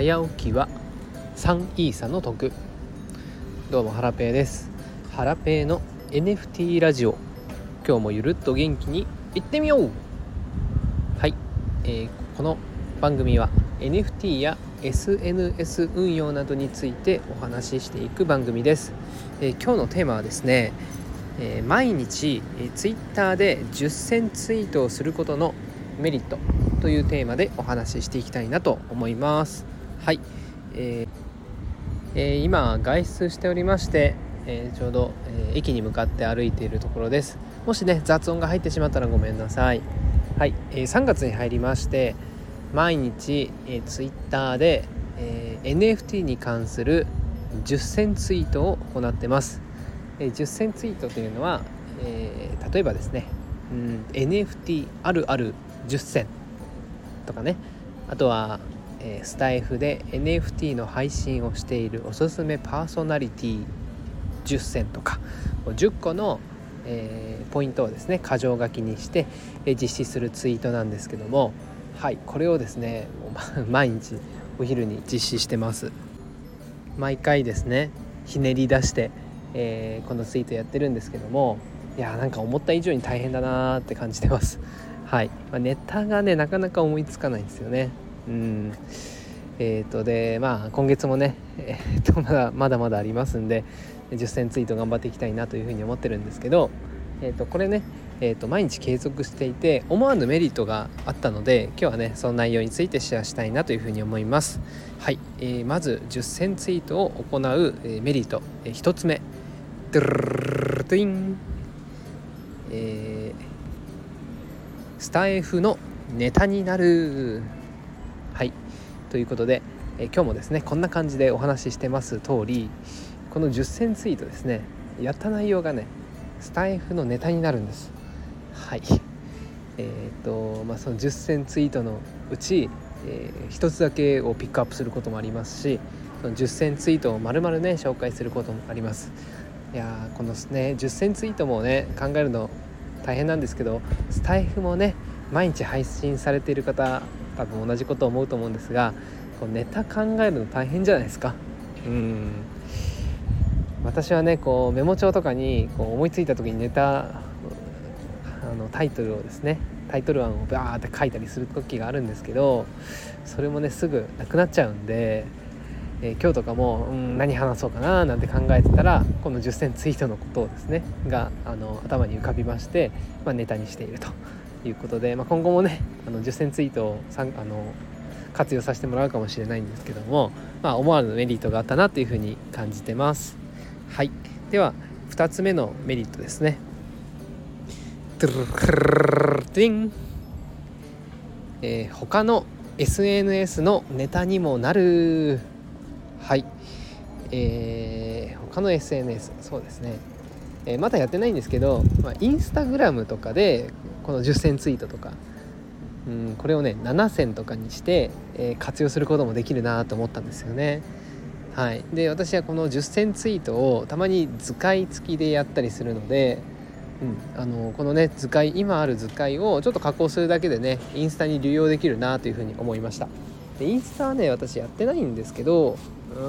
早起きは3イーサの得。どうもハラペーです。ハラペーの NFT ラジオ。今日もゆるっと元気にいってみよう。はい、えー、この番組は NFT や SNS 運用などについてお話ししていく番組です、えー、今日のテーマはですね、えー、毎日、えー、Twitter で10選ツイートをすることのメリットというテーマでお話ししていきたいなと思います。はい、えーえ、今外出しておりまして、えー、ちょうど、え駅に向かって歩いているところです。もしね雑音が入ってしまったらごめんなさい。はい、え3月に入りまして毎日、えー、Twitter で、え NFT に関する10選ツイートを行ってます、え10選ツイートというのは、え例えばですね、うん、NFT あるある10選とかね。あとは、え、スタイフで NFT の配信をしているおすすめパーソナリティ10選とか10個の、え、ポイントをですね箇条書きにして、え、実施するツイートなんですけどもはいこれをですね 毎日お昼に実施してます。毎回ですねひねり出して、えー、このツイートやってるんですけどもいやーなんか思った以上に大変だなーって感じてます。はい、まあ、ネタがねなかなか思いつかないんですよね。うん。えーとでまあ今月もね、えー、とまだまだまだありますんで10選ツイート頑張っていきたいなというふうに思ってるんですけど、えー、とこれね、えー、と毎日継続していて思わぬメリットがあったので今日はねその内容についてシェアしたいなというふうに思います。はい、えー、まず10選ツイートを行う、えー、メリット、えー、1つ目。ドゥルルルンえースタイフのネタになるはい。ということで、え今日もですねこんな感じでお話ししてます通りこの10選ツイートですねやった内容がねスタイフのネタになるんです。はい。えっ、とまあその10選ツイートのうち、えー、1つだけをピックアップすることもありますしその10選ツイートを丸々ね紹介することもあります。いやこのね10選ツイートもね考えるの大変なんですけどスタイフもね毎日配信されている方多分同じことを思うと思うんですがこうネタ考えるの大変じゃないですか。うん。私はねこうメモ帳とかにこう思いついた時にネタあのタイトルをですねタイトル案をバーって書いたりする時があるんですけどそれもねすぐなくなっちゃうんでえー、今日とかも、うん、何話そうかななんて考えてたらこの10選ツイートのことをですねがあの頭に浮かびまして、まあ、ネタにしているということで、まあ、今後もねあの10選ツイートをさんあの活用させてもらうかもしれないんですけども、まあ、思わぬメリットがあったなというふうに感じてます。はい、では2つ目のメリットですね。えー、他の SNS のネタにもなるはいえー、他の SNS そうですね、えー、まだやってないんですけど、まあ、インスタグラムとかでこの10選ツイートとか。うんこれをね7選とかにして、えー、活用することもできるなと思ったんですよね。はい、で私はこの10選ツイートをたまに図解付きでやったりするので、うん、あのこのね図解今ある図解をちょっと加工するだけでねインスタに流用できるなというふうに思いました。でインスタはね私やってないんですけど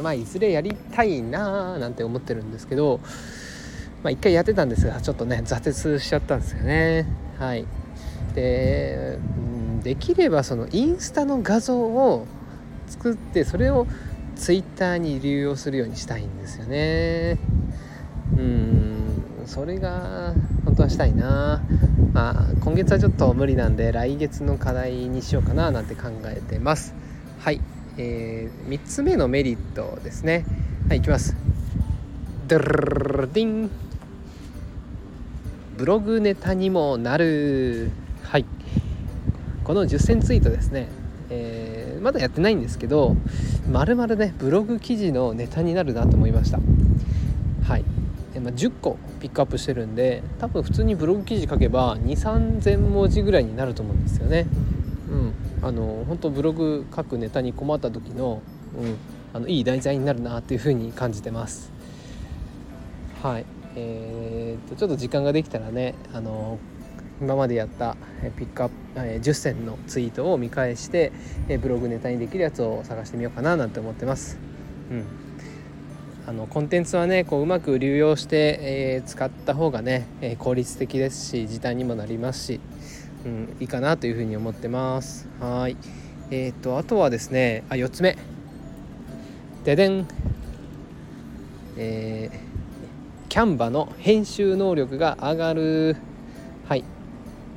まあいずれやりたいなーなんて思ってるんですけどまあ一回やってたんですがちょっとね挫折しちゃったんですよね。はい。でできればそのインスタの画像を作ってそれをツイッターに流用するようにしたいんですよね。うんそれが本当はしたいな。まあ今月はちょっと無理なんで来月の課題にしようかななんて考えてます。はい。えー、3つ目のメリットですね。はいいきます。ドルディンブログネタにもなる。はい。この10選ツイートですね、えー、まだやってないんですけどまるまるねブログ記事のネタになるなと思いました。はい。まあ、10個ピックアップしてるんで多分普通にブログ記事書けば2 3 0 0 0文字ぐらいになると思うんですよね。うん。あの本当ブログ書くネタに困った時の,、うん、あのいい題材になるなっていうふうに感じてます。はい。えーと、ちょっと時間ができたらねあの今までやったピックアップ、10選のツイートを見返してブログネタにできるやつを探してみようかななんて思ってます。うん。あのコンテンツはねこううまく流用して、えー、使った方がね、え、効率的ですし時短にもなりますし、うん、いいかなというふうに思ってます。はい。えーと、あとはですねあ4つ目。ででん。えー、キャンバの編集能力が上がる。はい。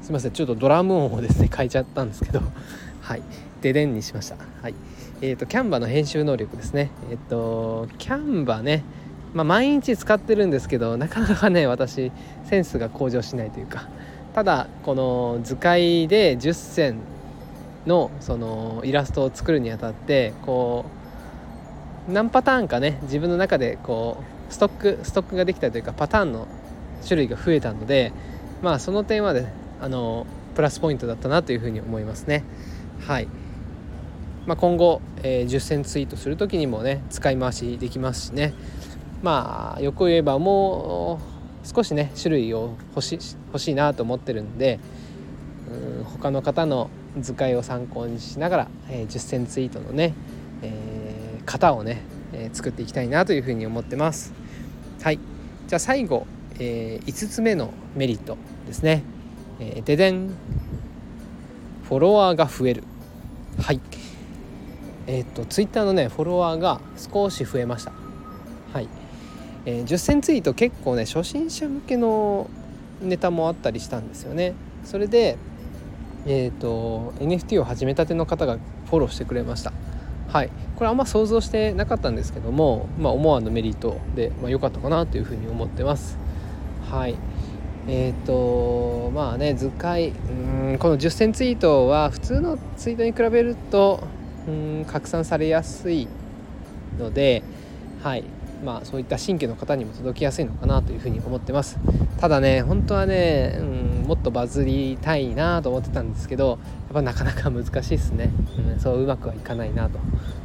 すいません。ちょっとドラム音をですね変えちゃったんですけど。はい。ででんにしました。はい。えーと、キャンバの編集能力ですね。えっ、ー、とキャンバね。まあ、毎日使ってるんですけどなかなかね私センスが向上しないというか。ただこの図解で10選のそのイラストを作るにあたってこう何パターンかね自分の中でこうストックストックができたというかパターンの種類が増えたのでまあその点はねあのプラスポイントだったなというふうに思いますね。はい、まあ、今後、えー、10選ツイートする時にもね使い回しできますしね。まあよく言えばもう少しね種類を欲し欲しいなと思ってるんでうん他の方の図解を参考にしながら、えー、10選ツイートのね、えー、型をね、ー、作っていきたいなというふうに思ってます。はい。じゃあ最後、えー、5つ目のメリットですね、えー、ででんフォロワーが増える。はい。えっ、とツイッターのねフォロワーが少し増えました。はい、えー、10選ツイート結構ね初心者向けのネタもあったりしたんですよね。それでえーと、NFT を始めたての方がフォローしてくれました。はい。これあんま想像してなかったんですけども、まあ、思わぬメリットで良、まあ、かったかなというふうに思ってます。はい。え、ー、とまあね図解うんこの10選ツイートは普通のツイートに比べるとうん拡散されやすいのではい。まあそういった新規の方にも届きやすいのかなというふうに思ってます。ただね本当はね、うん、もっとバズりたいなと思ってたんですけどやっぱなかなか難しいですね、うん、そううまくはいかないなと。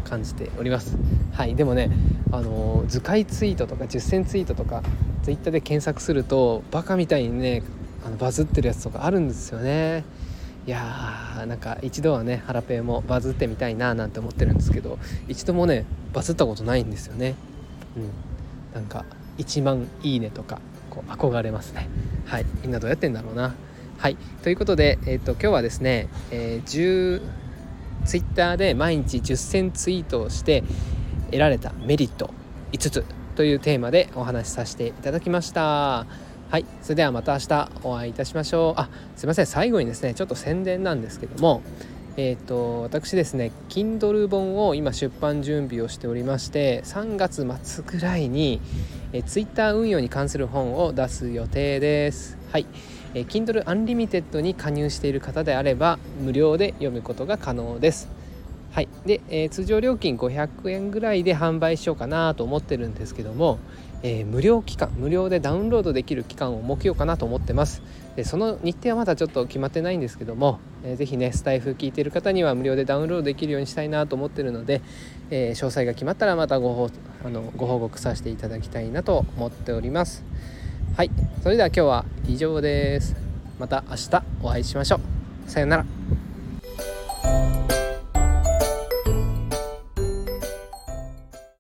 感じております。はい。でもねあの図解ツイートとか10選ツイートとか Twitter で検索するとバカみたいにねあのバズってるやつとかあるんですよね。いやーなんか一度はねハラペーもバズってみたいななんて思ってるんですけど一度もねバズったことないんですよね。うん。なんか1万いいねとかこう憧れますね。はい。みんなどうやってんだろうな。はい。ということで、えーと、今日はですね、えー、10ツイッターで毎日10選ツイートをして得られたメリット5つというテーマでお話しさせていただきました。はいそれではまた明日お会いいたしましょう。あすいません最後にですねちょっと宣伝なんですけどもえーと、私ですね Kindle 本を今出版準備をしておりまして3月末ぐらいに、え、Twitter 運用に関する本を出す予定です。はい、えー、Kindle Unlimited に加入している方であれば無料で読むことが可能です。はい。で、えー、通常料金500円ぐらいで販売しようかなと思ってるんですけどもえー、無料期間無料でダウンロードできる期間を設けようかなと思ってます。でその日程はまだちょっと決まってないんですけども、えー、ぜひねスタイフ聞いてる方には無料でダウンロードできるようにしたいなと思ってるので、えー、詳細が決まったらまたご報あのご報告させていただきたいなと思っております。はい。それでは今日は以上です。また明日お会いしましょう。さようなら。